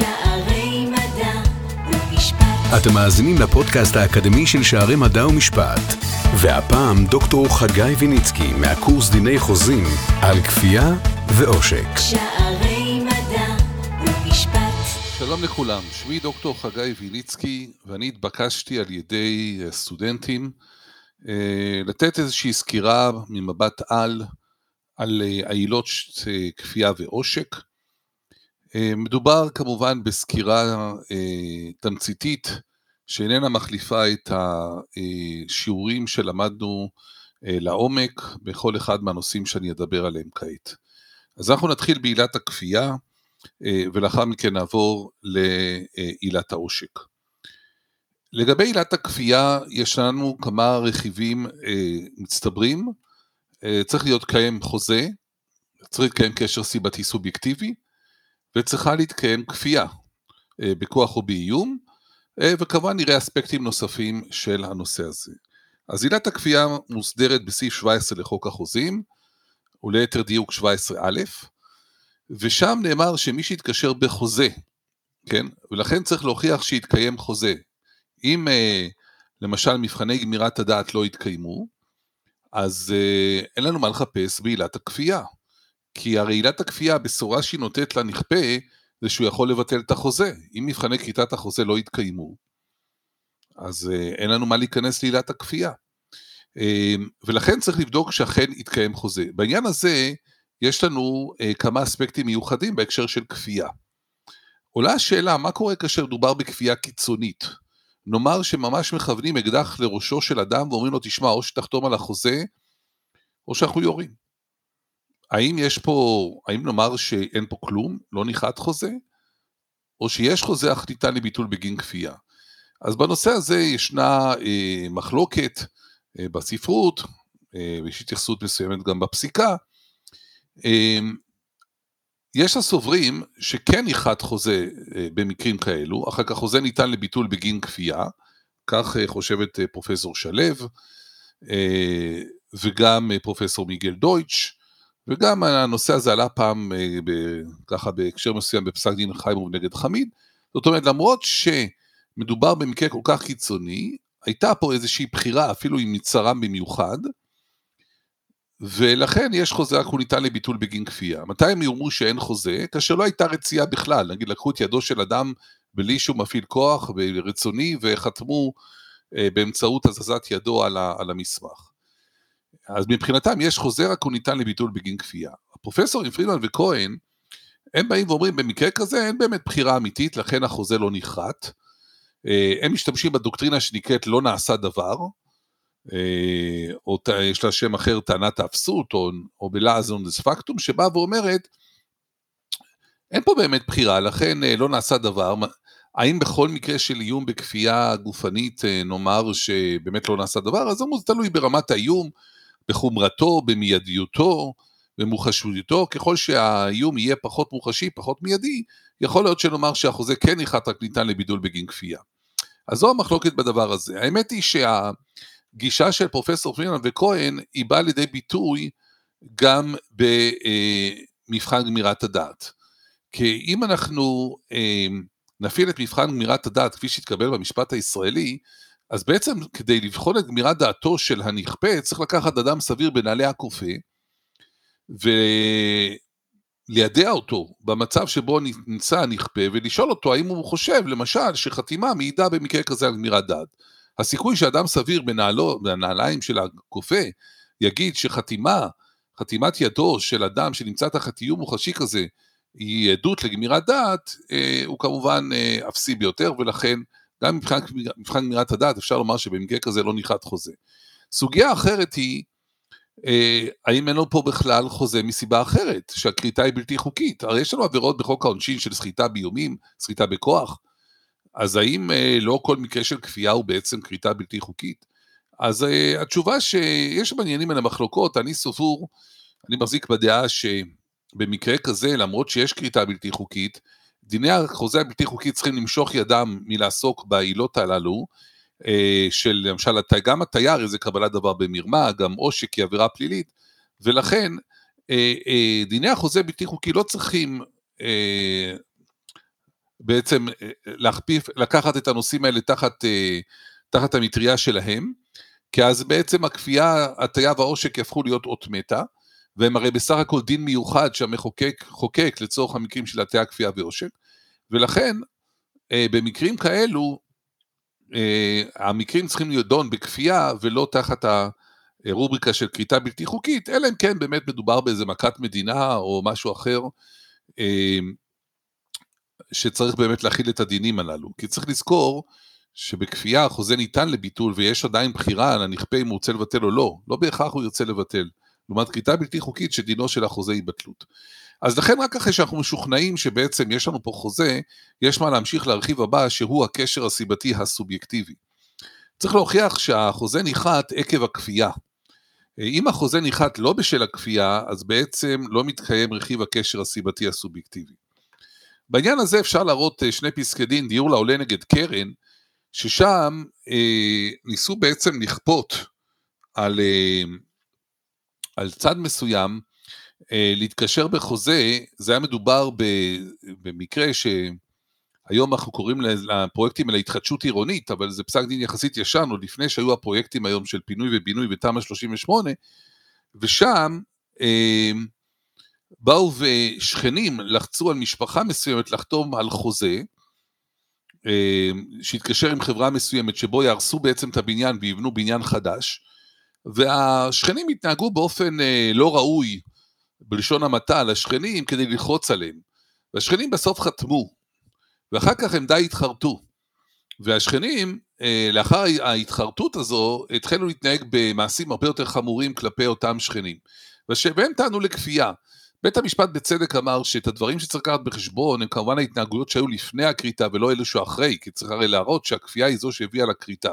שערי מדע ומשפט. אתם מאזינים לפודקאסט האקדמי של שערי מדע ומשפט. והפעם דוקטור חגי ויניצקי מהקורס דיני חוזים על כפייה ועושק. שערי מדע ומשפט. שלום לכולם, שמי דוקטור חגי ויניצקי ואני התבקשתי על ידי אה, סטודנטים אה, לתת איזושהי סקירה ממבט על על אה, העילות אה, כפייה ועושק. אה, מדובר כמובן בסקירה תמציתית שאיננה מחליפה את השיעורים שלמדנו לעומק בכל אחד מהנושאים שאני אדבר עליהם כעת. אז אנחנו נתחיל בעילת הכפייה ולאחר מכן נעבור לעילת העושק. לגבי עילת הכפייה יש לנו כמה רכיבים מצטברים אה, צריך להיות קיים חוזה, צריך להתקיים קשר סיבתי סובייקטיבי, וצריכה להתקיים כפייה, אה, בכוח או באיום, אה, וכמובן נראה אספקטים נוספים של הנושא הזה. אז עילת הכפייה מוסדרת בסעיף 17 לחוק החוזים, וליתר דיוק 17א, ושם נאמר שמי שיתקשר בחוזה, כן, ולכן צריך להוכיח שיתקיים חוזה. אם למשל מבחני גמירת הדעת לא יתקיימו, אז אה, אין לנו מה לחפש בעילת הכפייה. כי הרי עילת הכפייה, הבשורה שהיא נותנת לנכפה, זה שהוא יכול לבטל את החוזה. אם מבחני כריתת החוזה לא יתקיימו, אז אה, אין לנו מה להיכנס לעילת הכפייה. אה, ולכן צריך לבדוק שאכן יתקיים חוזה. בעניין הזה, יש לנו אה, כמה אספקטים מיוחדים בהקשר של כפייה. עולה השאלה, מה קורה כאשר מדובר בכפייה קיצונית? נאמר שממש מכוונים אקדח לראשו של אדם ואומרים לו, תשמע, או שתחתום על החוזה, או שאנחנו יורים. האם יש פה, האם נאמר שאין פה כלום, לא נכרת חוזה, או שיש חוזה אך ניתן לביטול בגין כפייה? אז בנושא הזה ישנה אה, מחלוקת אה, בספרות, אה, ויש התייחסות מסוימת גם בפסיקה. אה, יש הסוברים שכן נכרת חוזה אה, במקרים כאלו, אחר כך חוזה ניתן לביטול בגין כפייה, כך אה, חושבת אה, פרופסור שלו, וגם פרופסור מיגל דויטש, וגם הנושא הזה עלה פעם ככה בהקשר מסוים בפסק דין חיימוב נגד חמיד, זאת אומרת למרות שמדובר במקרה כל כך קיצוני, הייתה פה איזושהי בחירה אפילו אם מצרם במיוחד, ולכן יש חוזה רק הוא ניתן לביטול בגין כפייה. מתי הם יאמרו שאין חוזה? כאשר לא הייתה רצייה בכלל, נגיד לקחו את ידו של אדם בלי שהוא מפעיל כוח ורצוני וחתמו אה, באמצעות הזזת ידו על המסמך. אז מבחינתם יש חוזה רק הוא ניתן לביטול בגין כפייה. הפרופסורים פרידמן וכהן, הם באים ואומרים במקרה כזה אין באמת בחירה אמיתית, לכן החוזה לא נכרת. אה, הם משתמשים בדוקטרינה שנקראת לא נעשה דבר, אה, או יש לה שם אחר, טענת האפסות, או, או בלעז אונדס פקטום, שבאה ואומרת, אין פה באמת בחירה, לכן אה, לא נעשה דבר. האם בכל מקרה של איום בכפייה גופנית נאמר שבאמת לא נעשה דבר? אז זה תלוי ברמת האיום, בחומרתו, במיידיותו, במוחשיותו. ככל שהאיום יהיה פחות מוחשי, פחות מיידי, יכול להיות שנאמר שהחוזה כן נחת רק ניתן לבידול בגין כפייה. אז זו המחלוקת בדבר הזה. האמת היא שה... גישה של פרופסור פרימן וכהן היא באה לידי ביטוי גם במבחן גמירת הדעת. כי אם אנחנו אה, נפעיל את מבחן גמירת הדעת כפי שהתקבל במשפט הישראלי, אז בעצם כדי לבחון את גמירת דעתו של הנכפה צריך לקחת אדם סביר בנעלי הכופה וליידע אותו במצב שבו נמצא הנכפה ולשאול אותו האם הוא חושב למשל שחתימה מעידה במקרה כזה על גמירת דעת. הסיכוי שאדם סביר בנעלו, בנעליים של הכופה יגיד שחתימה, חתימת ידו של אדם שנמצא תחת איום מוחשי כזה, היא עדות לגמירת דעת, אה, הוא כמובן אה, אפסי ביותר, ולכן גם מבחינת גמירת הדעת אפשר לומר שבמקרה כזה לא נכרת חוזה. סוגיה אחרת היא, אה, האם אין לו פה בכלל חוזה מסיבה אחרת, שהכריתה היא בלתי חוקית? הרי יש לנו עבירות בחוק העונשין של סחיטה באיומים, סחיטה בכוח, אז האם אה, לא כל מקרה של כפייה הוא בעצם כריתה בלתי חוקית? אז אה, התשובה שיש בעניינים מן המחלוקות, אני סבור, אני מחזיק בדעה שבמקרה כזה, למרות שיש כריתה בלתי חוקית, דיני החוזה הבלתי חוקי צריכים למשוך ידם מלעסוק בעילות הללו, אה, של למשל גם התייר איזה קבלת דבר במרמה, גם עושק היא עבירה פלילית, ולכן דיני החוזה הבלתי חוקי לא צריכים בעצם אה, להכפיף, לקחת את הנושאים האלה תחת, אה, תחת המטריה שלהם, כי אז בעצם הכפייה, הטיה והעושק יהפכו להיות אות מתה, והם הרי בסך הכל דין מיוחד שהמחוקק חוקק לצורך המקרים של הטיה, כפייה ועושק, ולכן אה, במקרים כאלו, המקרים צריכים להיות דון בכפייה ולא תחת הרובריקה של כריתה בלתי חוקית, אלא אם כן באמת מדובר באיזה מכת מדינה או משהו אחר, שצריך באמת להכיל את הדינים הללו. כי צריך לזכור שבכפייה החוזה ניתן לביטול ויש עדיין בחירה על הנכפה אם הוא רוצה לבטל או לא, לא בהכרח הוא ירצה לבטל. לעומת כריתה בלתי חוקית שדינו של החוזה היא בטלות. אז לכן רק אחרי שאנחנו משוכנעים שבעצם יש לנו פה חוזה, יש מה להמשיך לרכיב הבא שהוא הקשר הסיבתי הסובייקטיבי. צריך להוכיח שהחוזה ניחת עקב הכפייה. אם החוזה ניחת לא בשל הכפייה, אז בעצם לא מתקיים רכיב הקשר הסיבתי הסובייקטיבי. בעניין הזה אפשר להראות אה, שני פסקי דין, דיור לעולה נגד קרן, ששם אה, ניסו בעצם לכפות על, אה, על צד מסוים להתקשר בחוזה, זה היה מדובר במקרה שהיום אנחנו קוראים לפרויקטים האלה התחדשות עירונית, אבל זה פסק דין יחסית ישן, עוד לפני שהיו הפרויקטים היום של פינוי ובינוי בתמ"א 38, ושם אה, באו ושכנים לחצו על משפחה מסוימת לחתום על חוזה, אה, שהתקשר עם חברה מסוימת שבו יהרסו בעצם את הבניין ויבנו בניין חדש, והשכנים התנהגו באופן אה, לא ראוי, בלשון המעטה, לשכנים כדי ללחוץ עליהם. והשכנים בסוף חתמו, ואחר כך הם די התחרטו. והשכנים, אה, לאחר ההתחרטות הזו, התחלו להתנהג במעשים הרבה יותר חמורים כלפי אותם שכנים. והם טענו לכפייה. בית המשפט בצדק אמר שאת הדברים שצריך לקחת בחשבון הם כמובן ההתנהגויות שהיו לפני הכריתה ולא אלו שאחרי, כי צריך הרי להראות שהכפייה היא זו שהביאה לכריתה.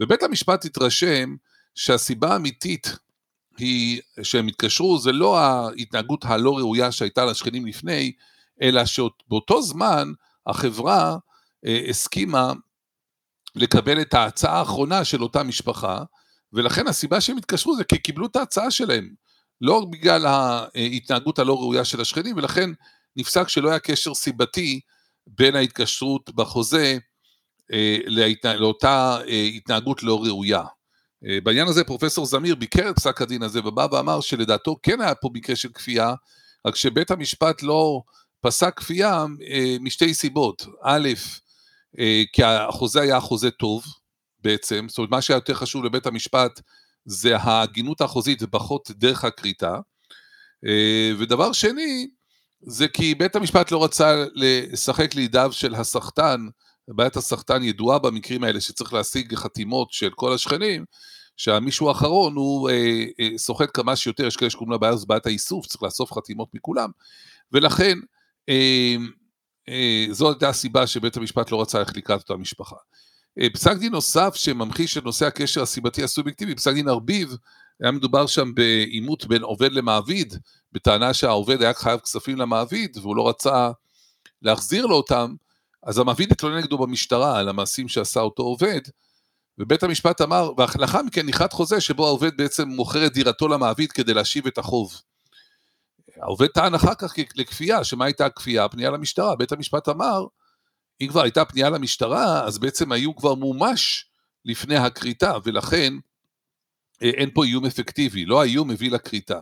ובית המשפט התרשם שהסיבה האמיתית היא שהם התקשרו זה לא ההתנהגות הלא ראויה שהייתה לשכנים לפני, אלא שבאותו זמן החברה אה, הסכימה לקבל את ההצעה האחרונה של אותה משפחה, ולכן הסיבה שהם התקשרו זה כי קיבלו את ההצעה שלהם. לא רק בגלל ההתנהגות הלא ראויה של השכנים, ולכן נפסק שלא היה קשר סיבתי בין ההתקשרות בחוזה אה, לאותה אה, התנהגות לא ראויה. אה, בעניין הזה פרופסור זמיר ביקר את פסק הדין הזה ובא ואמר שלדעתו כן היה פה מקרה של כפייה, רק שבית המשפט לא פסק כפייה משתי סיבות. א', כי החוזה היה חוזה טוב בעצם, זאת אומרת מה שהיה יותר חשוב לבית המשפט זה ההגינות החוזית ופחות דרך הכריתה. אה, ודבר שני, זה כי בית המשפט לא רצה לשחק לידיו של הסחטן, בעיית הסחטן ידועה במקרים האלה שצריך להשיג חתימות של כל השכנים, שהמישהו האחרון הוא אה, אה, סוחט כמה שיותר, יש כאלה שקוראים לבעיה הזאת בעיית האיסוף, צריך לאסוף חתימות מכולם, ולכן אה, אה, זו הייתה הסיבה שבית המשפט לא רצה ללכת לקראת אותה משפחה. אה, פסק דין נוסף שממחיש את נושא הקשר הסיבתי הסובייקטיבי, פסק דין ארביב, היה מדובר שם בעימות בין עובד למעביד, בטענה שהעובד היה חייב כספים למעביד והוא לא רצה להחזיר לו אותם, אז המעביד התלונן נגדו במשטרה על המעשים שעשה אותו עובד, ובית המשפט אמר, ולאחר מכן נכרת חוזה שבו העובד בעצם מוכר את דירתו למעביד כדי להשיב את החוב. העובד טען אחר כך לכפייה, שמה הייתה הכפייה? הפנייה למשטרה. בית המשפט אמר, אם כבר הייתה פנייה למשטרה, אז בעצם היו כבר מומש לפני הכריתה, ולכן אה, אין פה איום אפקטיבי, לא האיום מביא לכריתה.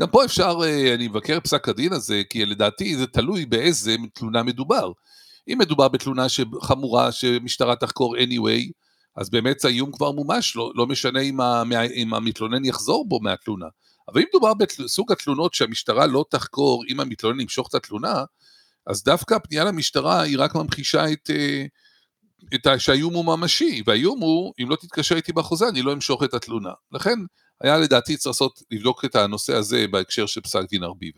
גם פה אפשר, אה, אני מבקר פסק הדין הזה, כי לדעתי זה תלוי באיזה תלונה מדובר. אם מדובר בתלונה חמורה שמשטרה תחקור anyway, אז באמת האיום כבר מומש, לא, לא משנה אם, אם המתלונן יחזור בו מהתלונה. אבל אם מדובר בסוג התלונות שהמשטרה לא תחקור אם המתלונן ימשוך את התלונה, אז דווקא הפנייה למשטרה היא רק ממחישה את, אה, את ה, שהאיום הוא ממשי, והאיום הוא, אם לא תתקשר איתי בחוזה, אני לא אמשוך את התלונה. לכן, היה לדעתי צריך לעשות, לבדוק את הנושא הזה בהקשר של פסק דין ארביב.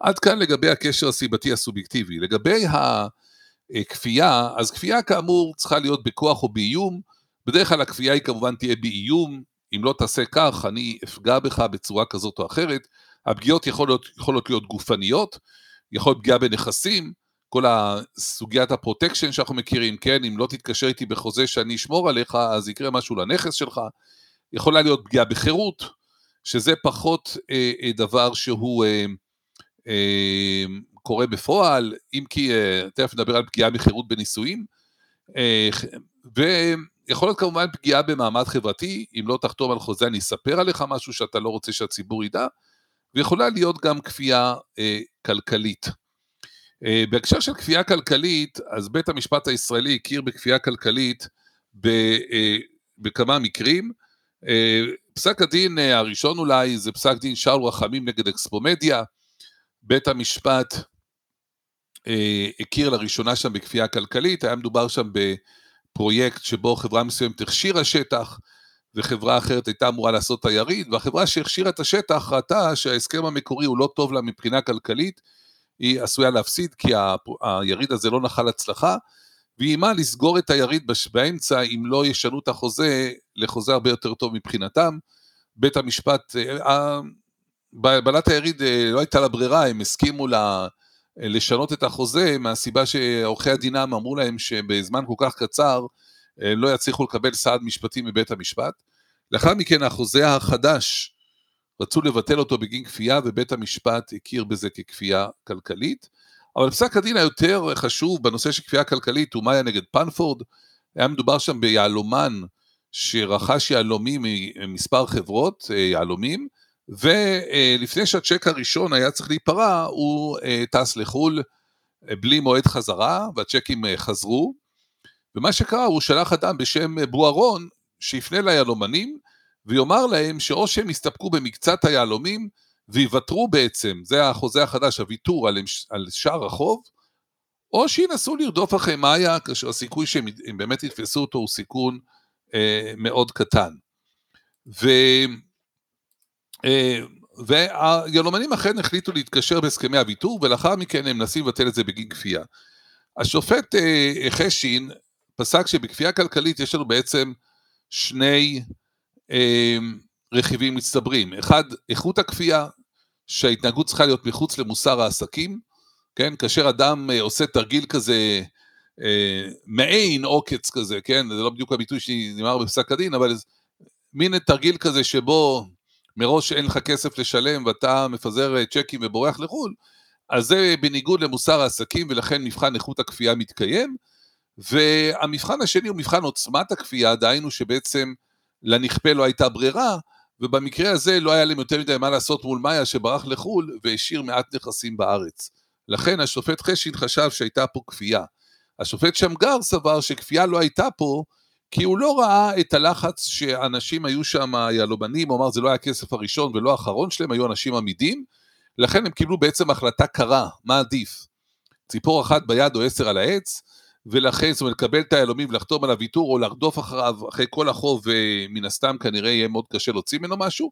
עד כאן לגבי הקשר הסיבתי הסובייקטיבי. לגבי הכפייה, אז כפייה כאמור צריכה להיות בכוח או באיום, בדרך כלל הכפייה היא כמובן תהיה באיום, אם לא תעשה כך, אני אפגע בך בצורה כזאת או אחרת. הפגיעות יכולות, יכולות להיות גופניות, יכול להיות פגיעה בנכסים, כל הסוגיית הפרוטקשן שאנחנו מכירים, כן, אם לא תתקשר איתי בחוזה שאני אשמור עליך, אז יקרה משהו לנכס שלך. יכולה להיות פגיעה בחירות, שזה פחות אה, אה, דבר שהוא אה, אה, קורה בפועל, אם כי אה, תכף נדבר על פגיעה בחירות בנישואים, אה, ויכול להיות כמובן פגיעה במעמד חברתי, אם לא תחתום על חוזה אני אספר עליך משהו שאתה לא רוצה שהציבור ידע, ויכולה להיות גם כפייה אה, כלכלית. אה, בהקשר של כפייה כלכלית, אז בית המשפט הישראלי הכיר בכפייה כלכלית ב, אה, בכמה מקרים. אה, פסק הדין אה, הראשון אולי זה פסק דין שאול רחמים נגד אקספומדיה. בית המשפט הכיר לראשונה שם בכפייה כלכלית, היה מדובר שם בפרויקט שבו חברה מסוימת הכשירה שטח, וחברה אחרת הייתה אמורה לעשות את היריד, והחברה שהכשירה את השטח ראתה שההסכם המקורי הוא לא טוב לה מבחינה כלכלית, היא עשויה להפסיד כי היריד הזה לא נחל הצלחה, והיא איימה לסגור את היריד באמצע אם לא ישנו את החוזה לחוזה הרבה יותר טוב מבחינתם. בית המשפט, אה, בעלת היריד אה, לא הייתה לה ברירה, הם הסכימו לה, לשנות את החוזה מהסיבה שעורכי הדינם אמרו להם שבזמן כל כך קצר אה, לא יצליחו לקבל סעד משפטי מבית המשפט. לאחר מכן החוזה החדש, רצו לבטל אותו בגין כפייה ובית המשפט הכיר בזה ככפייה כלכלית. אבל פסק הדין היותר חשוב בנושא של כפייה כלכלית הוא מאיה נגד פנפורד. היה מדובר שם ביהלומן שרכש יהלומים ממספר חברות, אה, יהלומים, ולפני שהצ'ק הראשון היה צריך להיפרע, הוא אה, טס לחו"ל אה, בלי מועד חזרה, והצ'קים חזרו. ומה שקרה, הוא שלח אדם בשם בוארון, שיפנה ליהלומנים, ויאמר להם שאו שהם יסתפקו במקצת היהלומים, ויוותרו בעצם, זה החוזה החדש, הוויתור על, על שאר החוב, או שינסו לרדוף אחרי מאיה, כאשר הסיכוי שהם באמת יתפסו אותו הוא סיכון אה, מאוד קטן. ו... אה, והיהלומנים אכן החליטו להתקשר בהסכמי הוויתור, ולאחר מכן הם מנסים לבטל את זה בגין כפייה. השופט אה, חשין פסק שבכפייה כלכלית יש לנו בעצם שני אה, רכיבים מצטברים. אחד, איכות הכפייה, שההתנהגות צריכה להיות מחוץ למוסר העסקים, כן? כאשר אדם עושה תרגיל כזה, מעין עוקץ כזה, כן? זה לא בדיוק הביטוי שנאמר בפסק הדין, אבל מין תרגיל כזה שבו מראש אין לך כסף לשלם ואתה מפזר אה, צ'קים ובורח לחו"ל, אז זה בניגוד למוסר העסקים ולכן מבחן איכות הכפייה מתקיים. והמבחן השני הוא מבחן עוצמת הכפייה, דהיינו שבעצם לנכפה לא הייתה ברירה, ובמקרה הזה לא היה להם יותר מדי מה לעשות מול מאיה שברח לחו"ל והשאיר מעט נכסים בארץ. לכן השופט חשין חשב שהייתה פה כפייה. השופט שמגר סבר שכפייה לא הייתה פה, כי הוא לא ראה את הלחץ שאנשים היו שם, יהלומנים, הוא אמר זה לא היה הכסף הראשון ולא האחרון שלהם, היו אנשים עמידים, לכן הם קיבלו בעצם החלטה קרה, מה עדיף, ציפור אחת ביד או עשר על העץ, ולכן, זאת אומרת, לקבל את היהלומים ולחתום על הוויתור או לרדוף אחריו אחרי כל החוב, ומן הסתם כנראה יהיה מאוד קשה להוציא ממנו משהו.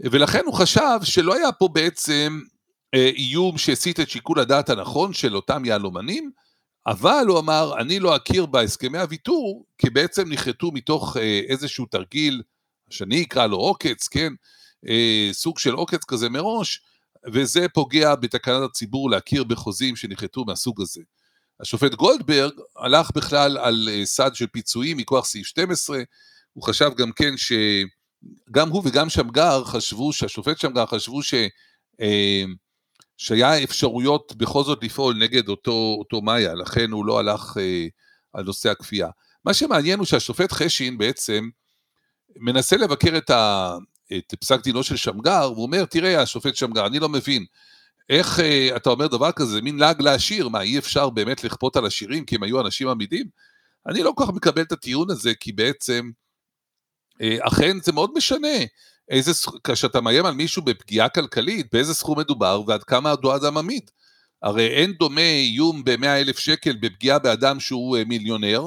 ולכן הוא חשב שלא היה פה בעצם אה, איום שהסיט את שיקול הדעת הנכון של אותם יהלומנים, אבל הוא אמר, אני לא אכיר בהסכמי הוויתור, כי בעצם נחרטו מתוך אה, איזשהו תרגיל, שאני אקרא לו עוקץ, כן? אה, סוג של עוקץ כזה מראש, וזה פוגע בתקנת הציבור להכיר בחוזים שנחרטו מהסוג הזה. השופט גולדברג הלך בכלל על אה, סד של פיצויים מכוח סעיף 12, הוא חשב גם כן שגם הוא וגם שמגר חשבו, שהשופט שמגר חשבו ש... אה, שהיה אפשרויות בכל זאת לפעול נגד אותו, אותו מאיה, לכן הוא לא הלך אה, על נושא הכפייה. מה שמעניין הוא שהשופט חשין בעצם מנסה לבקר את, ה, את פסק דינו של שמגר, והוא אומר, תראה, השופט שמגר, אני לא מבין, איך אה, אתה אומר דבר כזה, מין לעג לעשיר, מה, אי אפשר באמת לכפות על עשירים כי הם היו אנשים עמידים? אני לא כל כך מקבל את הטיעון הזה, כי בעצם, אה, אכן זה מאוד משנה. איזה, כאשר אתה מאיים על מישהו בפגיעה כלכלית, באיזה סכום מדובר ועד כמה אותו אדם עמיד. הרי אין דומה איום ב-100 אלף שקל בפגיעה באדם שהוא אה, מיליונר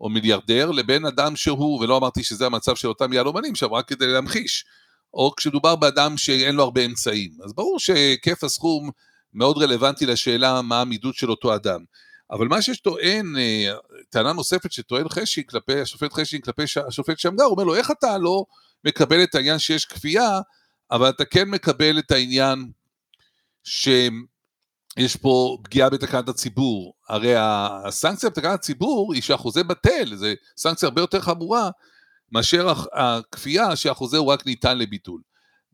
או מיליארדר, לבין אדם שהוא, ולא אמרתי שזה המצב של אותם יהלומנים שם, רק כדי להמחיש, או כשמדובר באדם שאין לו הרבה אמצעים. אז ברור שהיקף הסכום מאוד רלוונטי לשאלה מה העמידות של אותו אדם. אבל מה שיש טוען, אה, טענה נוספת שטוען חשין כלפי, השופט חשין כלפי השופט שמגר, הוא אומר לו, איך אתה לא מקבל את העניין שיש כפייה, אבל אתה כן מקבל את העניין שיש פה פגיעה בתקנת הציבור. הרי הסנקציה בתקנת הציבור היא שהחוזה בטל, זו סנקציה הרבה יותר חמורה מאשר הכפייה שהחוזה הוא רק ניתן לביטול.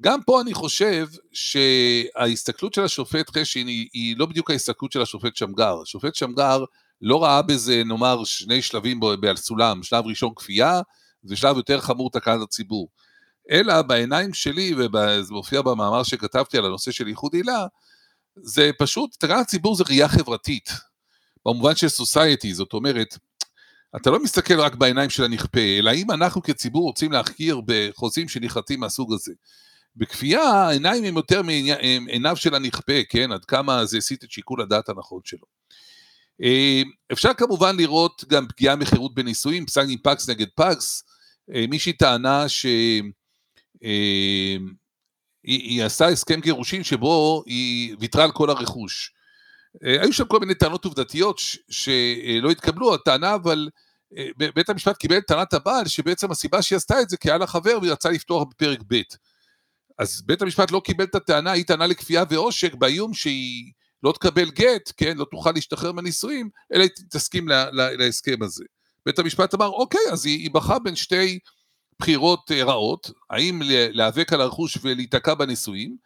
גם פה אני חושב שההסתכלות של השופט חשין היא, היא לא בדיוק ההסתכלות של השופט שמגר. השופט שמגר לא ראה בזה, נאמר, שני שלבים על סולם, שלב ראשון כפייה, ושלב יותר חמור תקנת הציבור. אלא בעיניים שלי, וזה מופיע במאמר שכתבתי על הנושא של ייחוד עילה, זה פשוט, תקנת הציבור זה ראייה חברתית, במובן של סוסייטי, זאת אומרת, אתה לא מסתכל רק בעיניים של הנכפה, אלא אם אנחנו כציבור רוצים להכיר בחוזים שנכרתים מהסוג הזה. בכפייה העיניים הם יותר מעיניו של הנכפה, כן? עד כמה זה הסיט את שיקול הדעת הנכון שלו. אה, אפשר כמובן לראות גם פגיעה מחירות בנישואים, פסק דין פקס נגד פקס, מישהי טענה שהיא אה, עשתה הסכם גירושין שבו היא ויתרה על כל הרכוש. היו שם כל מיני טענות עובדתיות שלא התקבלו, הטענה אבל בית המשפט קיבל את טענת הבעל שבעצם הסיבה שהיא עשתה את זה כי היה לה חבר והיא רצה לפתוח בפרק ב'. אז בית המשפט לא קיבל את הטענה, היא טענה לכפייה ועושק באיום שהיא לא תקבל גט, כן, לא תוכל להשתחרר מהנישואים, אלא היא תסכים לה, לה, להסכם הזה. בית המשפט אמר, אוקיי, אז היא, בחרה בין שתי בחירות אה, רעות, האם להיאבק על הרכוש ולהיתקע בנישואים,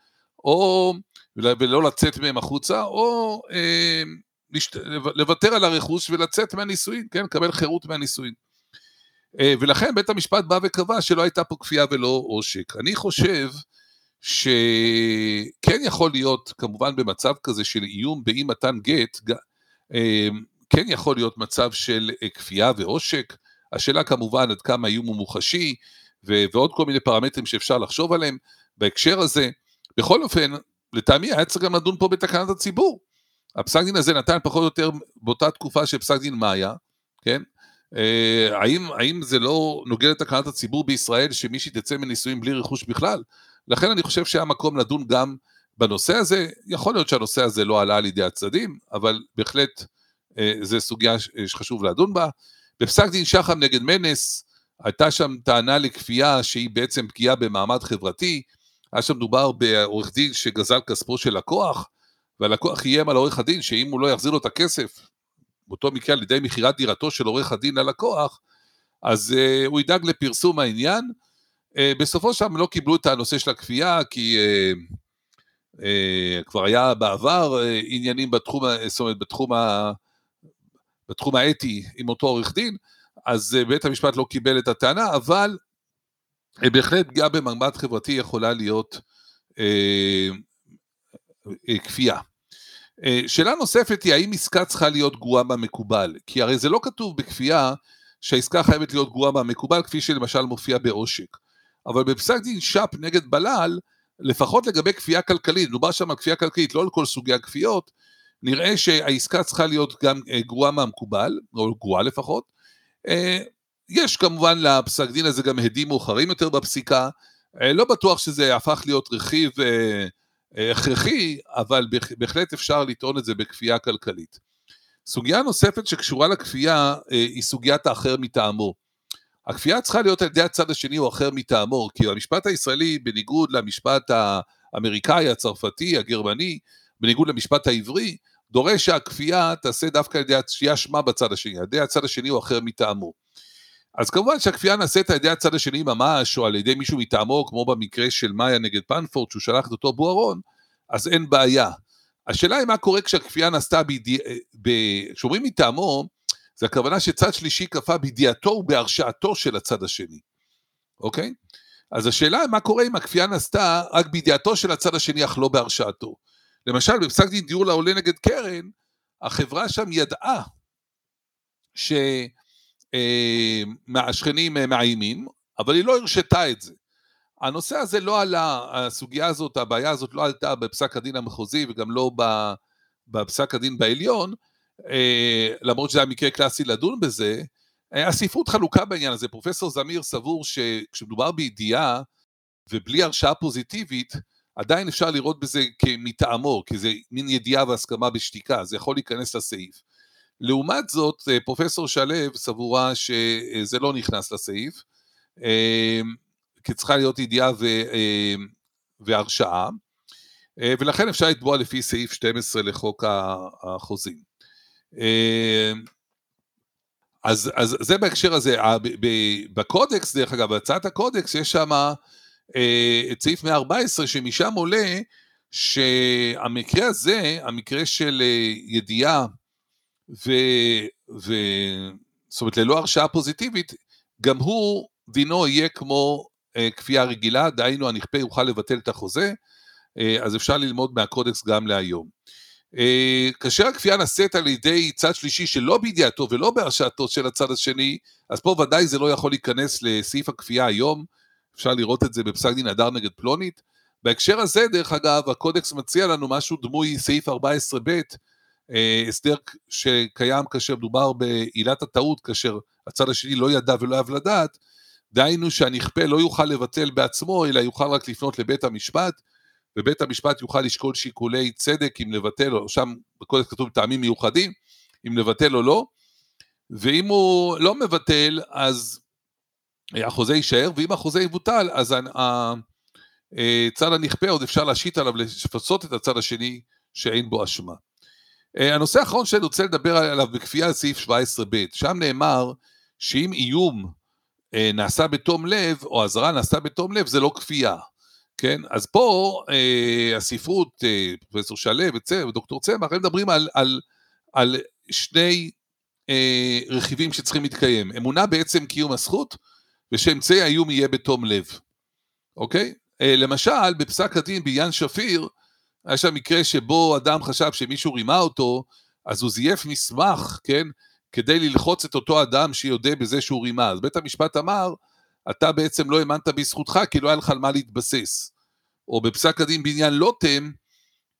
או ולא לצאת מהם החוצה, או אה, לשת, לוותר על הרכוש ולצאת מהנישואים, כן, לקבל חירות מהנישואים. אה, ולכן בית המשפט בא וקבע שלא הייתה פה כפייה ולא עושק. אני חושב שכן יכול להיות, כמובן במצב כזה של איום באי מתן גט, אה, כן יכול להיות מצב של אה, כפייה ועושק. השאלה כמובן עד כמה האיום הוא מוחשי, ועוד כל מיני פרמטרים שאפשר לחשוב עליהם בהקשר הזה. בכל אופן, לטעמי היה צריך גם לדון פה בתקנת הציבור. הפסק דין הזה נתן פחות או יותר באותה תקופה של פסק דין מאיה, כן? אה, האם, האם זה לא נוגע לתקנת הציבור בישראל שמישהי תצא מנישואים בלי רכוש בכלל? לכן אני חושב שהיה מקום לדון גם בנושא הזה. יכול להיות שהנושא הזה לא עלה על ידי הצדדים, אבל בהחלט זו סוגיה שחשוב לדון בה. בפסק דין שחם נגד מנס, הייתה שם טענה לכפייה שהיא בעצם פגיעה במעמד חברתי. היה שם מדובר בעורך דין שגזל כספו של לקוח, והלקוח איים על עורך הדין שאם הוא לא יחזיר לו את הכסף, באותו מקרה על ידי מכירת דירתו של עורך הדין ללקוח, אז uh, הוא ידאג לפרסום העניין. Uh, בסופו של דבר לא קיבלו את הנושא של הכפייה, כי uh, uh, כבר היה בעבר uh, עניינים בתחום, זאת אומרת, בתחום, ה, בתחום האתי עם אותו עורך דין, אז uh, בית המשפט לא קיבל את הטענה, אבל uh, בהחלט פגיעה במעמד חברתי יכולה להיות uh, uh, כפייה. אה, שאלה נוספת היא האם עסקה צריכה להיות גרועה מהמקובל, כי הרי זה לא כתוב בכפייה שהעסקה חייבת להיות גרועה מהמקובל, כפי שלמשל מופיע בעושק. אבל בפסק דין שפ נגד בלל, לפחות לגבי כפייה כלכלית, דובר שם על כפייה כלכלית, לא על כל סוגי הכפיות, נראה שהעסקה צריכה להיות גם אה, גרועה מהמקובל, או גרועה לפחות. אה, יש כמובן לפסק דין הזה גם הדים מאוחרים יותר בפסיקה, לא בטוח שזה הפך להיות רכיב הכרחי, אבל בהחלט אפשר לטעון את זה בכפייה כלכלית. סוגיה נוספת שקשורה לכפייה אה, היא סוגיית האחר מטעמו. הכפייה צריכה להיות על ידי הצד השני או אחר מטעמו, כי המשפט הישראלי, בניגוד למשפט האמריקאי, הצרפתי, הגרמני, בניגוד למשפט העברי, דורש שהכפייה תעשה דווקא על ידי, שיהיה אשמה בצד השני, על ידי הצד השני או אחר מטעמו. אז כמובן שהכפייה נעשית על ידי הצד השני ממש, או על ידי מישהו מטעמו, כמו במקרה של מאיה נגד פנפורט, שהוא שלח את אותו בוארון, אז אין בעיה. השאלה היא מה קורה כשהכפייה נעשתה בידי... ב... כשאומרים מטעמו, זה הכוונה שצד שלישי כפה בידיעתו ובהרשעתו של הצד השני, אוקיי? אז השאלה היא מה קורה אם הכפייה נעשתה רק בידיעתו של הצד השני, אך לא בהרשעתו. למשל, בפסק דין דיור לעולה נגד קרן, החברה שם ידעה ש... אה, אה, מאיימים, אבל היא לא הרשתה את זה. הנושא הזה לא עלה, הסוגיה הזאת, הבעיה הזאת לא עלתה בפסק הדין המחוזי וגם לא בפסק הדין בעליון, אה, למרות שזה היה מקרה קלאסי לדון בזה. הספרות חלוקה בעניין הזה, פרופסור זמיר סבור שכשמדובר בידיעה ובלי הרשאה פוזיטיבית, עדיין אפשר לראות בזה כמטעמו, כי זה מין ידיעה והסכמה בשתיקה, זה יכול להיכנס לסעיף. לעומת זאת, אה, פרופסור שלו סבורה שזה לא נכנס לסעיף, אה, כי צריכה להיות ידיעה ו... אה, והרשעה, ולכן אפשר לתבוע לפי סעיף 12 לחוק החוזים. אז, אז זה בהקשר הזה, בקודקס, דרך אגב, בהצעת הקודקס יש שם אה, את סעיף 114, שמשם עולה שהמקרה הזה, המקרה של אה, ידיעה ו... ו... זאת אומרת, ללא הרשאה פוזיטיבית, גם הוא, דינו יהיה כמו אה, כפייה רגילה, דהיינו הנכפה יוכל לבטל את החוזה, אה, אז אפשר ללמוד מהקודקס גם להיום. אה, כאשר הכפייה נעשית על ידי צד שלישי שלא בידיעתו ולא בהרשעתו של הצד השני, אז פה ודאי זה לא יכול להיכנס לסעיף הכפייה היום, אפשר לראות את זה בפסק דין הדר נגד פלונית. בהקשר הזה, דרך אגב, הקודקס מציע לנו משהו דמוי סעיף 14ב, אה, הסדר שקיים כאשר מדובר בעילת הטעות, כאשר הצד השני לא ידע ולא אהב לדעת, דהיינו שהנכפה לא יוכל לבטל בעצמו, אלא יוכל רק לפנות לבית המשפט, ובית המשפט יוכל לשקול שיקולי צדק אם לבטל, או שם בקודקס כתוב טעמים מיוחדים, אם לבטל או לא, ואם הוא לא מבטל, אז החוזה יישאר, ואם החוזה יבוטל, אז הצד הנכפה עוד אפשר להשית עליו, לפצות את הצד השני שאין בו אשמה. אה, הנושא האחרון שאני רוצה לדבר עליו בכפייה זה סעיף 17ב, שם נאמר שאם איום אה, נעשה בתום לב, או אזהרה נעשתה בתום לב, זה לא כפייה. כן? אז פה אה, הספרות, אה, פרופסור שלו ודוקטור צמח, הם מדברים על, על, על שני אה, רכיבים שצריכים להתקיים. אמונה בעצם קיום הזכות, ושאמצעי האיום יהיה בתום לב, אוקיי? אה, למשל, בפסק הדין בעניין שפיר, היה שם מקרה שבו אדם חשב שמישהו רימה אותו, אז הוא זייף מסמך, כן? כדי ללחוץ את אותו אדם שיודה בזה שהוא רימה. אז בית המשפט אמר, אתה בעצם לא האמנת בזכותך, כי לא היה לך על מה להתבסס. או בפסק הדין בעניין לוטם,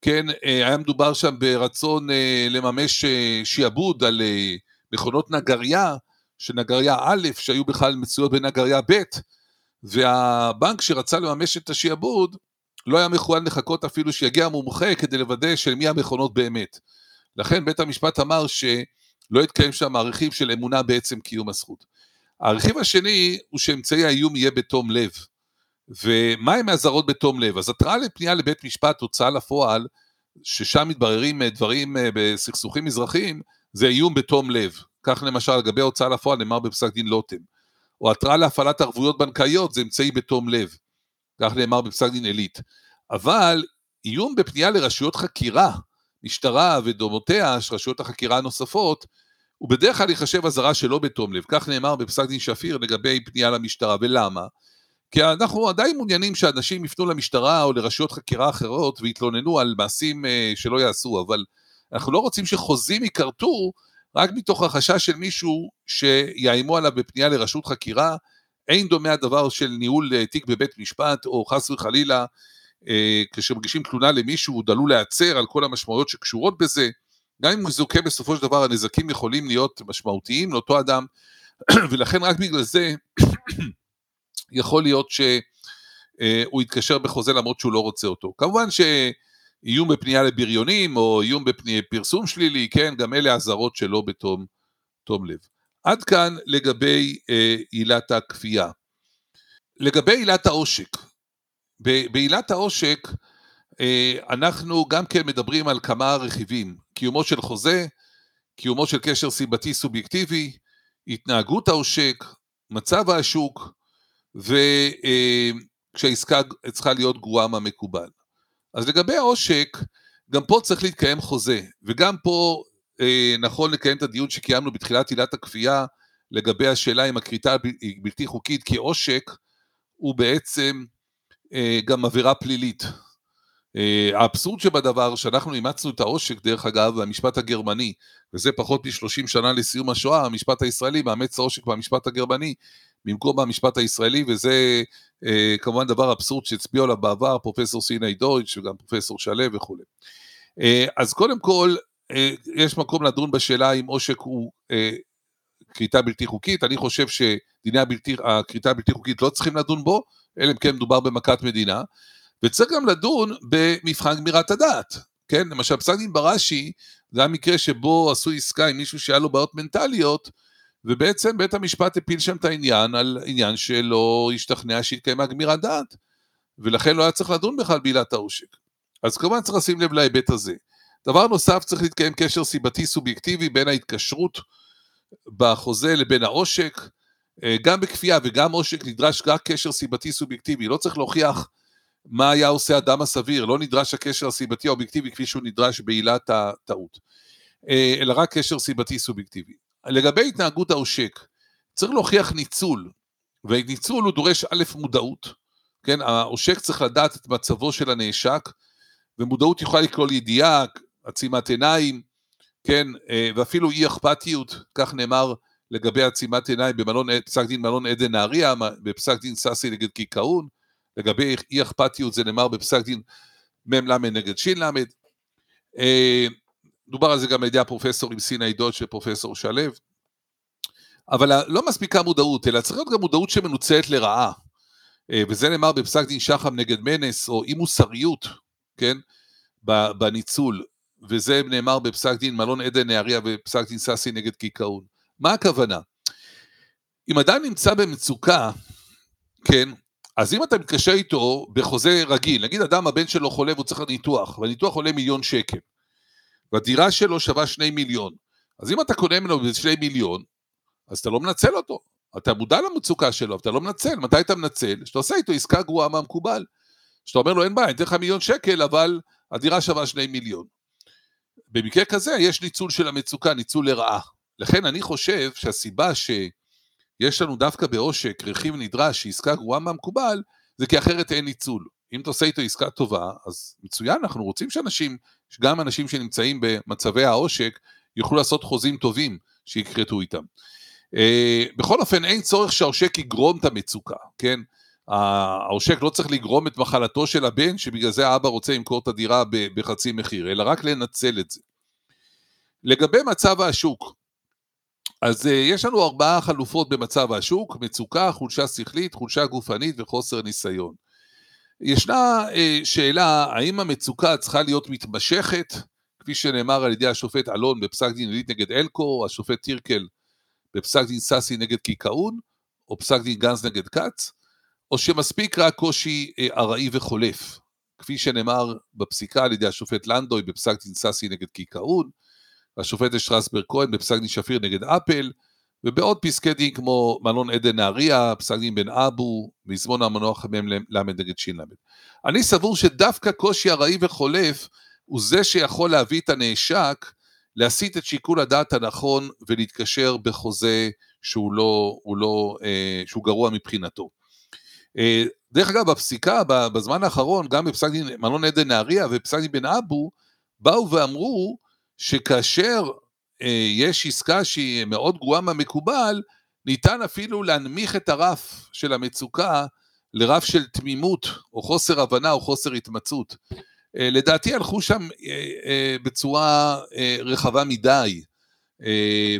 כן, אה, היה מדובר שם ברצון אה, לממש שיעבוד על מכונות נגריה, שנגריה א', שהיו בכלל מצויות בנגריה ב', והבנק שרצה לממש את השיעבוד, לא היה מכוון לחכות אפילו שיגיע מומחה כדי לוודא של מי המכונות באמת. לכן בית המשפט אמר שלא יתקיים שם הרכיב של אמונה בעצם קיום הזכות. הרכיב השני הוא שאמצעי האיום יהיה בתום לב. ומה עם האזהרות בתום לב? אז התראה לפנייה לבית משפט, הוצאה לפועל, ששם מתבררים אה, דברים אה, בסכסוכים מזרחיים, זה איום בתום לב. כך למשל לגבי הוצאה לפועל נאמר בפסק דין לוטם. או התראה להפעלת ערבויות בנקאיות זה אמצעי בתום לב. כך נאמר בפסק דין עילית. אבל איום בפנייה לרשויות חקירה, משטרה ודומותיה, רשויות החקירה הנוספות, הוא בדרך כלל ייחשב אזהרה שלא בתום לב, כך נאמר בפסק דין שפיר לגבי פנייה למשטרה, ולמה? כי אנחנו עדיין מעוניינים שאנשים יפנו למשטרה או לרשויות חקירה אחרות ויתלוננו על מעשים אה, שלא יעשו, אבל אנחנו לא רוצים שחוזים ייכרתו רק מתוך החשש של מישהו שיאיימו עליו בפנייה לרשות חקירה. אין דומה הדבר של ניהול אה, תיק בבית משפט, או חס וחלילה, אה, כשמגישים תלונה למישהו, הוא עלול להיעצר על כל המשמעויות שקשורות בזה. גם אם הוא זוכה בסופו של דבר, הנזקים יכולים להיות משמעותיים לאותו אדם, ולכן רק בגלל זה יכול להיות שהוא יתקשר בחוזה למרות שהוא לא רוצה אותו. כמובן שאיום בפנייה לבריונים, או איום בפרסום שלילי, כן, גם אלה אזהרות שלא בתום תום לב. עד כאן לגבי אה, עילת הכפייה. לגבי עילת העושק, בעילת העושק אה, אנחנו גם כן מדברים על כמה רכיבים, קיומו של חוזה, קיומו של קשר סיבתי סובייקטיבי, התנהגות העושק, מצב השוק, וכשהעסקה אה, צריכה להיות גרועה מהמקובל. אז לגבי העושק, גם פה צריך להתקיים חוזה, וגם פה אה, נכון לקיים את הדיון שקיימנו בתחילת עילת הכפייה לגבי השאלה אם הכריתה היא בלתי חוקית, כי עושק הוא בעצם אה, גם עבירה פלילית. אה, האבסורד שבדבר, שאנחנו אימצנו את העושק, דרך אגב, במשפט הגרמני, וזה פחות מ-30 שנה לסיום השואה, המשפט הישראלי מאמץ העושק במשפט הגרמני, במקום במשפט הישראלי, וזה אה, כמובן דבר אבסורד שהצביעו עליו בעבר פרופסור סיני דויטש וגם פרופסור שלו וכולי. אה, אז קודם כל, אה, יש מקום לדון בשאלה אם עושק הוא אה, כריתה בלתי חוקית, אני חושב שדיני הכריתה הבלתי חוקית לא צריכים לדון בו, אלא אם כן מדובר במכת מדינה, וצריך גם לדון במבחן גמירת הדעת, כן? למשל פסק דין בראשי, זה היה מקרה שבו עשו עסקה עם מישהו שהיה לו בעיות מנטליות, ובעצם בית המשפט הפיל שם את העניין על עניין שלא השתכנע שהתקיימה גמירת דעת, ולכן לא היה צריך לדון בכלל בעילת העושק. אז כמובן צריך לשים לב להיבט הזה. דבר נוסף, צריך להתקיים קשר סיבתי סובייקטיבי בין ההתקשרות בחוזה לבין העושק. אה, גם בכפייה וגם עושק נדרש רק קשר סיבתי סובייקטיבי, לא צריך להוכיח מה היה עושה אדם הסביר, לא נדרש הקשר הסיבתי האובייקטיבי כפי שהוא נדרש בעילת הטעות, אה, אלא רק קשר סיבתי סובייקטיבי. לגבי התנהגות העושק, צריך להוכיח ניצול, וניצול הוא דורש א', מודעות, כן, העושק צריך לדעת את מצבו של הנאשק, ומודעות יכולה לכלול ידיעה, עצימת עיניים, כן, אה, ואפילו אי אכפתיות, כך נאמר לגבי עצימת עיניים במלון, פסק דין מלון עדן נהריה, בפסק דין סאסי נגד קיכאון, לגבי אי אכפתיות זה נאמר בפסק דין מ"ל נגד ש"ל. דובר על זה גם על ידי הפרופסורים סיני דוץ' ופרופסור שלו. אבל לא מספיקה מודעות, אלא צריך להיות גם מודעות שמנוצלת לרעה. אה, וזה נאמר בפסק דין שחם נגד מנס, או אי מוסריות, כן, בניצול. וזה נאמר בפסק דין מלון עדן נהריה ופסק דין סאסי נגד קיכאון. מה הכוונה? אם אדם נמצא במצוקה, כן, אז אם אתה מתקשר איתו בחוזה רגיל, נגיד אדם הבן שלו חולה והוא צריך ניתוח, והניתוח עולה מיליון שקל, והדירה שלו שווה שני מיליון, אז אם אתה קונה ממנו בשני מיליון, אז אתה לא מנצל אותו. אתה מודע למצוקה שלו, אתה לא מנצל. מתי אתה מנצל? כשאתה עושה איתו עסקה גרועה מהמקובל. כשאתה אומר לו, אין בעיה, אני אתן לך מיליון שקל, אבל הדירה שווה שני מיליון. במקרה כזה יש ניצול של המצוקה, ניצול לרעה. לכן אני חושב שהסיבה שיש לנו דווקא בעושק רכיב נדרש שעסקה גרועה מהמקובל, זה כי אחרת אין ניצול. אם אתה עושה איתו עסקה טובה, אז מצוין, אנחנו רוצים שאנשים, גם אנשים שנמצאים במצבי העושק, יוכלו לעשות חוזים טובים שיכרתו איתם. Uh, בכל אופן, אין צורך שהעושק יגרום את המצוקה, כן? העושק לא צריך לגרום את מחלתו של הבן, שבגלל זה האבא רוצה למכור את הדירה בחצי מחיר, אלא רק לנצל את זה. לגבי מצב השוק, אז uh, יש לנו ארבעה חלופות במצב השוק, מצוקה, חולשה שכלית, חולשה גופנית וחוסר ניסיון. ישנה uh, שאלה, האם המצוקה צריכה להיות מתמשכת, כפי שנאמר על ידי השופט אלון בפסק דין עילית נגד אלקו, השופט טירקל בפסק דין סאסי נגד קיכאון, או פסק דין גנז נגד כץ, או שמספיק רק קושי אה, ארעי וחולף, כפי שנאמר בפסיקה על ידי השופט לנדוי בפסק דין סאסי נגד קיכאון, והשופט שטרסברג כהן בפסק דין שפיר נגד אפל, ובעוד פסקי דין כמו מלון עדן נהריה, פסק דין בן אבו, מזמון המנוח מ"ל נגד ש"ל. אני סבור שדווקא קושי ארעי וחולף הוא זה שיכול להביא את הנאשק להסיט את שיקול הדעת הנכון ולהתקשר בחוזה שהוא לא, לא, אה, שהוא גרוע מבחינתו. אה, דרך אגב, בפסיקה, בזמן האחרון, גם בפסק דין מלון עדן נהריה ופסק דין בן אבו, באו ואמרו שכאשר יש עסקה שהיא מאוד גרועה מהמקובל, ניתן אפילו להנמיך את הרף של המצוקה לרף של תמימות, או חוסר הבנה, או חוסר התמצאות. אה, לדעתי הלכו שם אה, אה, בצורה רחבה מדי,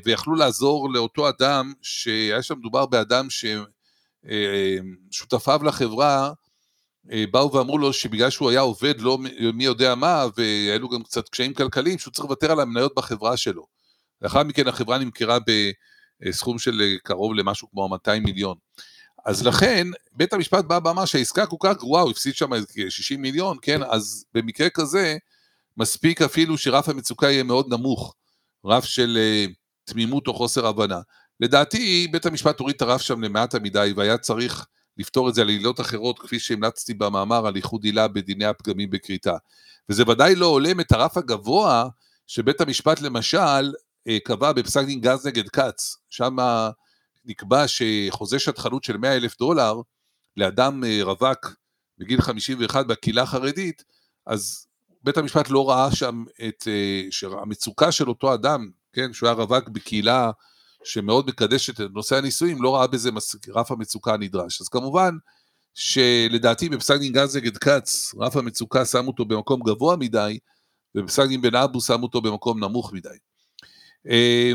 ויכלו לעזור לאותו אדם, שהיה שם מדובר באדם ששותפיו לחברה באו ואמרו לו שבגלל שהוא היה עובד לא מי יודע מה, והיו לו גם קצת קשיים כלכליים, שהוא צריך לוותר על המניות בחברה שלו. לאחר מכן החברה נמכרה בסכום של קרוב למשהו כמו 200 מיליון. אז לכן, בית המשפט בא ואמר שהעסקה כל כך גרועה, הוא הפסיד שם 60 מיליון, כן, אז במקרה כזה, מספיק אפילו שרף המצוקה יהיה מאוד נמוך, רף של uh, תמימות או חוסר הבנה. לדעתי, בית המשפט הוריד את הרף שם למעט המדי, והיה צריך לפתור את זה על עילות אחרות, כפי שהמלצתי במאמר על איחוד עילה בדיני הפגמים בכריתה. וזה ודאי לא הולם את הרף הגבוה שבית המשפט למשל אה, קבע בפסק דין גז נגד כץ, שם נקבע שחוזה שטחנות של 100 אלף דולר לאדם אה, רווק בגיל 51 בקהילה החרדית, אז בית המשפט לא ראה שם את אה, המצוקה של אותו אדם, כן, שהוא היה רווק בקהילה שמאוד מקדשת את נושא הנישואים, לא ראה בזה רף המצוקה הנדרש. אז כמובן שלדעתי בפסק דין גז נגד כץ, רף המצוקה שם אותו במקום גבוה מדי, ובפסק דין בן אבו שם אותו במקום נמוך מדי. אה,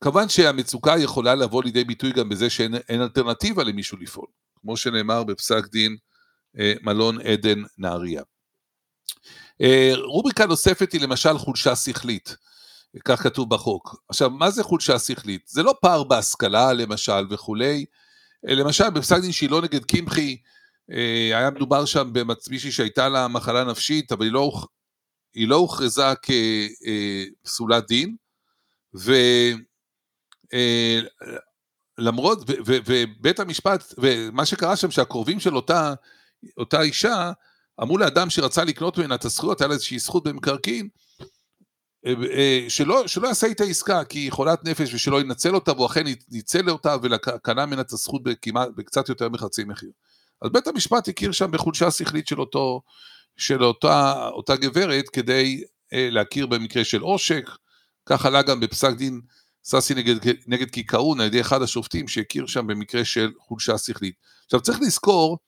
כמובן שהמצוקה יכולה לבוא לידי ביטוי גם בזה שאין אלטרנטיבה למישהו לפעול, כמו שנאמר בפסק דין אה, מלון עדן נהריה. אה, רובריקה נוספת היא למשל חולשה שכלית, כך כתוב בחוק. עכשיו, מה זה חולשה שכלית? זה לא פער בהשכלה למשל וכולי, אה, למשל בפסק דין שילה נגד קמחי, היה מדובר שם במישהי שהייתה לה מחלה נפשית, אבל היא לא, היא לא הוכרזה כפסולת דין, ו... אה, ובית המשפט, ומה שקרה שם, שהקרובים של אותה, אותה אישה, אמרו לאדם שרצה לקנות ממנה את הזכויות, היה לה איזושהי זכות במקרקעין, אה, אה, שלא, שלא יעשה איתה עסקה, כי היא חולת נפש ושלא ינצל אותה, והוא אכן ניצל אותה וקנה ממנה את הזכות בכמעט, בקצת יותר מחצי מחיר. אז בית המשפט הכיר שם בחולשה שכלית של, אותו, של אותה, אותה גברת כדי להכיר במקרה של עושק, כך עלה גם בפסק דין ססי נגד, נגד קיכאון על ידי אחד השופטים שהכיר שם במקרה של חולשה שכלית. עכשיו צריך לזכור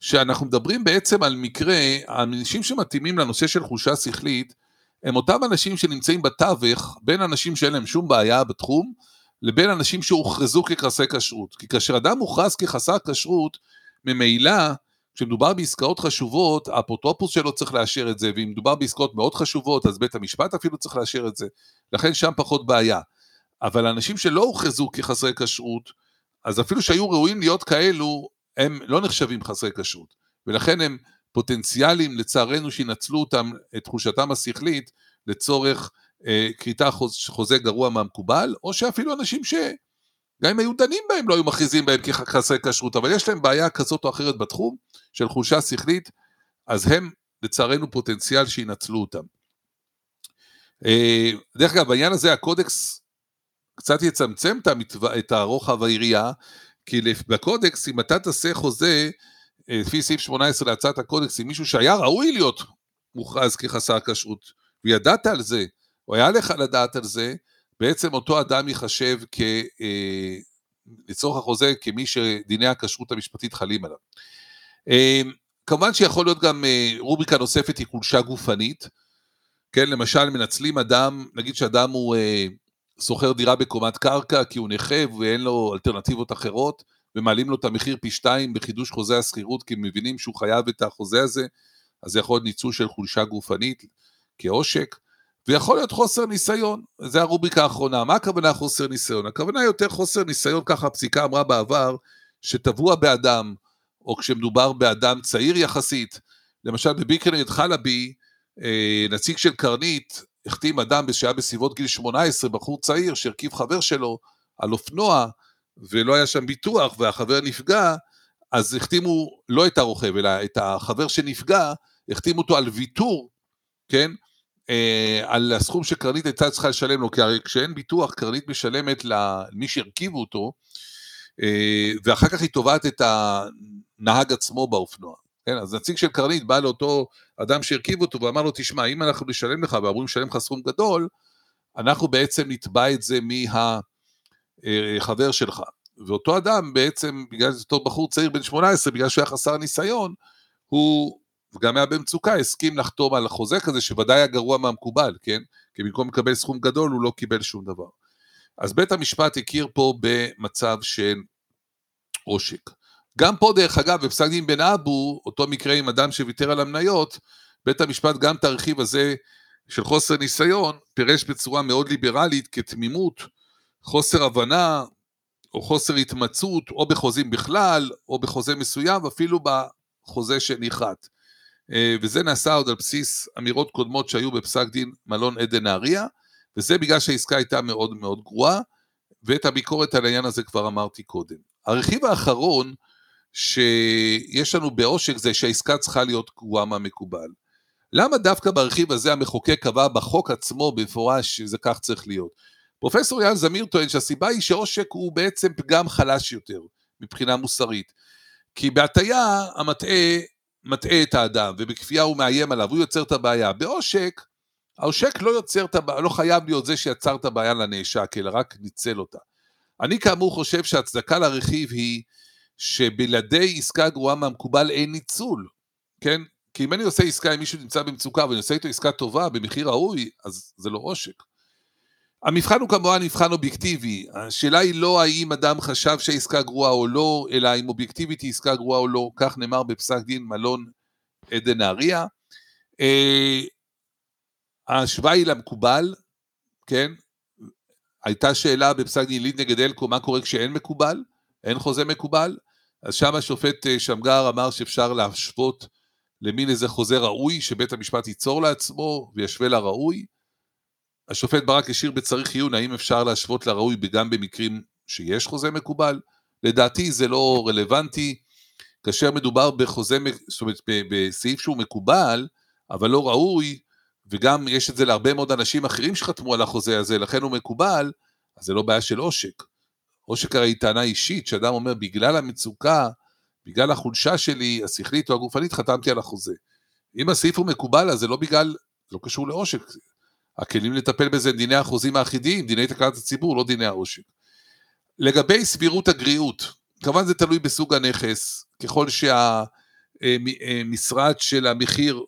שאנחנו מדברים בעצם על מקרה, האנשים שמתאימים לנושא של חולשה שכלית, הם אותם אנשים שנמצאים בתווך בין אנשים שאין להם שום בעיה בתחום, לבין אנשים שהוכרזו כחסרי כשרות. כי כאשר אדם מוכרז כחסר כשרות, ממילא, כשמדובר בעסקאות חשובות, האפוטרופוס שלו צריך לאשר את זה, ואם מדובר בעסקאות מאוד חשובות, אז בית המשפט אפילו צריך לאשר את זה. לכן שם פחות בעיה. אבל אנשים שלא הוכרזו כחסרי כשרות, אז אפילו שהיו ראויים להיות כאלו, הם לא נחשבים חסרי כשרות. ולכן הם פוטנציאלים, לצערנו, שינצלו אותם, את תחושתם השכלית, לצורך אה, כריתה חוז, חוזה גרוע מהמקובל, או שאפילו אנשים ש... גם אם היו דנים בהם, לא היו מכריזים בהם כחסרי כשרות, אבל יש להם בעיה כזאת או אחרת בתחום של חולשה שכלית, אז הם, לצערנו, פוטנציאל שינצלו אותם. אה, דרך אגב, בעניין הזה הקודקס קצת יצמצם את הרוחב העירייה, כי בקודקס, אם אתה תעשה חוזה, אה, לפי סעיף 18 להצעת הקודקס, עם מישהו שהיה ראוי להיות מוכרז כחסר כשרות, וידעת על זה, או היה לך לדעת על זה, בעצם אותו אדם ייחשב כ... אה, לצורך החוזה כמי שדיני הכשרות המשפטית חלים עליו. אה, כמובן שיכול להיות גם רובריקה נוספת היא חולשה גופנית, כן, למשל מנצלים אדם, נגיד שאדם הוא שוכר דירה בקומת קרקע כי הוא נכה ואין לו אלטרנטיבות אחרות, ומעלים לו את המחיר פי שתיים בחידוש חוזה השכירות כי הם מבינים שהוא חייב את החוזה הזה, אז זה יכול להיות ניצול של חולשה גופנית כעושק, ויכול להיות חוסר ניסיון, זה הרובריקה האחרונה. מה הכוונה חוסר ניסיון? הכוונה יותר חוסר ניסיון, ככה הפסיקה אמרה בעבר, שטבוע באדם, או כשמדובר באדם צעיר יחסית, למשל בביקר נגד חלבי, אה, נציג של קרנית, החתים אדם שהיה בסביבות גיל 18, בחור צעיר שהרכיב חבר שלו על אופנוע, ולא היה שם ביטוח והחבר נפגע, אז החתימו לא את הרוכב, אלא את החבר שנפגע, החתימו אותו על ויתור, כן? אה, על הסכום שקרנית הייתה צריכה לשלם לו, כי הרי כשאין ביטוח, קרנית משלמת למי שהרכיבו אותו, אה, ואחר כך היא תובעת את הנהג עצמו באופנוע. כן, אז נציג של קרנית בא לאותו אדם שהרכיב אותו ואמר לו, תשמע, אם אנחנו נשלם לך ואמורים לשלם לך סכום גדול, אנחנו בעצם נתבע את זה מהחבר שלך. ואותו אדם בעצם, בגלל שזה אותו בחור צעיר בן 18, בגלל שהוא היה חסר ניסיון, הוא גם היה במצוקה, הסכים לחתום על החוזה כזה, שוודאי היה גרוע מהמקובל, כן? כי במקום לקבל סכום גדול, הוא לא קיבל שום דבר. אז בית המשפט הכיר פה במצב של עושק. גם פה, דרך אגב, בפסק דין בן אבו, אותו מקרה עם אדם שוויתר על המניות, בית המשפט גם את הרכיב הזה של חוסר ניסיון, פירש בצורה מאוד ליברלית כתמימות, חוסר הבנה, או חוסר התמצאות, או בחוזים בכלל, או בחוזה מסוים, אפילו בחוזה שנכרת. אה, וזה נעשה עוד על בסיס אמירות קודמות שהיו בפסק דין מלון עדן נהריה, וזה בגלל שהעסקה הייתה מאוד מאוד גרועה, ואת הביקורת על העניין הזה כבר אמרתי קודם. הרכיב האחרון, שיש לנו בעושק זה שהעסקה צריכה להיות גרועה מהמקובל. למה דווקא ברכיב הזה המחוקק קבע בחוק עצמו במפורש שזה כך צריך להיות? פרופסור יאן זמיר טוען שהסיבה היא שעושק הוא בעצם פגם חלש יותר מבחינה מוסרית. כי בהטייה המטעה מטעה את האדם, ובכפייה הוא מאיים עליו, הוא יוצר את הבעיה. בעושק, העושק לא יוצר את הבעיה, לא חייב להיות זה שיצר את הבעיה לנאשק, אלא רק ניצל אותה. אני כאמור חושב שההצדקה לרכיב היא שבלעדי עסקה גרועה מהמקובל אין ניצול, כן? כי אם אני עושה עסקה עם מישהו שנמצא במצוקה ואני עושה איתו עסקה טובה במחיר ראוי, אז זה לא עושק. המבחן הוא כמובן מבחן אובייקטיבי. השאלה היא לא האם אדם חשב שהעסקה גרועה או לא, אלא האם אובייקטיבית היא עסקה גרועה או לא, כך נאמר בפסק דין מלון עדן נהריה. אה, ההשוואה היא למקובל, כן? הייתה שאלה בפסק דין ליד נגד אלקו, מה קורה כשאין מקובל? אין חוזה מקובל? אז שם השופט אה, שמגר אמר שאפשר להשוות למין איזה חוזה ראוי שבית המשפט ייצור לעצמו וישווה לראוי. השופט ברק השאיר בצריך עיון האם אפשר להשוות לראוי גם במקרים שיש חוזה מקובל. לדעתי זה לא רלוונטי. כאשר מדובר בחוזה, זאת אומרת, בסעיף שהוא מקובל, אבל לא ראוי, וגם יש את זה להרבה מאוד אנשים אחרים שחתמו על החוזה הזה, לכן הוא מקובל, אז זה לא בעיה של עושק. עושק הרי היא טענה אישית, שאדם אומר, בגלל המצוקה, בגלל החולשה שלי, השכלית או הגופנית, חתמתי על החוזה. אם הסעיף הוא מקובל, אז זה לא בגלל, זה לא קשור לעושק. הכלים לטפל בזה הם דיני החוזים האחידים, דיני תקנת הציבור, לא דיני העושק. לגבי סבירות הגריעות, כמובן זה תלוי בסוג הנכס, ככל שהמשרד של המחיר,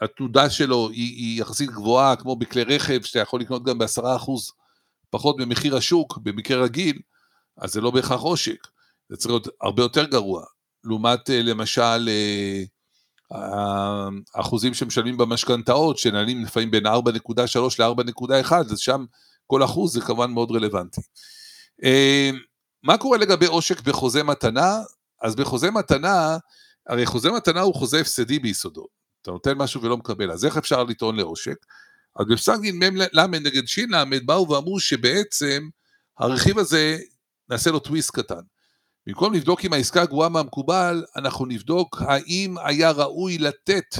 התנודה שלו היא, היא יחסית גבוהה, כמו בכלי רכב, שאתה יכול לקנות גם בעשרה אחוז פחות ממחיר השוק, במקרה רגיל, אז זה לא בהכרח עושק, זה צריך להיות הרבה יותר גרוע. לעומת למשל האחוזים שמשלמים במשכנתאות, שנעלים לפעמים בין 4.3 ל-4.1, אז שם כל אחוז זה כמובן מאוד רלוונטי. מה קורה לגבי עושק בחוזה מתנה? אז בחוזה מתנה, הרי חוזה מתנה הוא חוזה הפסדי ביסודו. אתה נותן משהו ולא מקבל, אז איך אפשר לטעון לעושק? אז בפסק דין מ"ל נגד ש"ל באו ואמרו שבעצם הרכיב הזה, נעשה לו טוויסט קטן. במקום לבדוק אם העסקה גרועה מהמקובל, אנחנו נבדוק האם היה ראוי לתת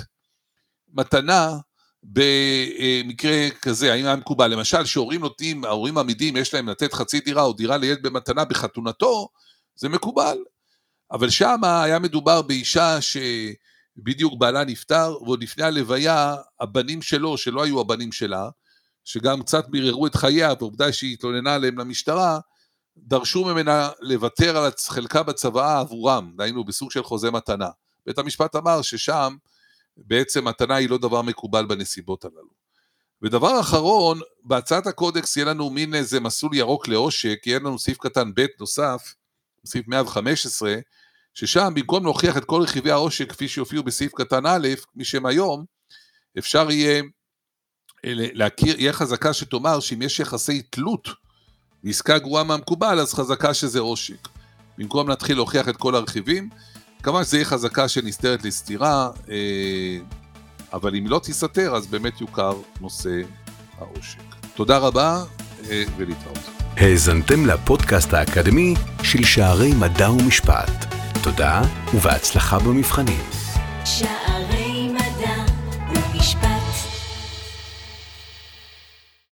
מתנה במקרה כזה, האם היה מקובל. למשל, שהורים נותנים, ההורים עמידים, יש להם לתת חצי דירה או דירה לילד במתנה בחתונתו, זה מקובל. אבל שם היה מדובר באישה שבדיוק בעלה נפטר, ועוד לפני הלוויה, הבנים שלו, שלא היו הבנים שלה, שגם קצת מיררו את חייה, ועובדה שהיא התלוננה עליהם למשטרה, דרשו ממנה לוותר על חלקה בצוואה עבורם, דהיינו בסוג של חוזה מתנה. בית המשפט אמר ששם בעצם מתנה היא לא דבר מקובל בנסיבות הללו. ודבר אחרון, בהצעת הקודקס יהיה לנו מין איזה מסלול ירוק לעושק, יהיה לנו סעיף קטן ב' נוסף, סעיף 115, ששם במקום להוכיח את כל רכיבי העושק כפי שיופיעו בסעיף קטן א', מי שהם היום, אפשר יהיה להכיר, יהיה חזקה שתאמר שאם יש יחסי תלות ועסקה גרועה מהמקובל, אז חזקה שזה עושק. במקום להתחיל להוכיח את כל הרכיבים, כמובן שזה יהיה חזקה שנסתרת לסתירה, אה, אבל אם לא תיסתר, אז באמת יוכר נושא העושק. תודה רבה אה, ולהתראות. האזנתם לפודקאסט האקדמי של שערי מדע ומשפט. תודה ובהצלחה במבחנים. שערי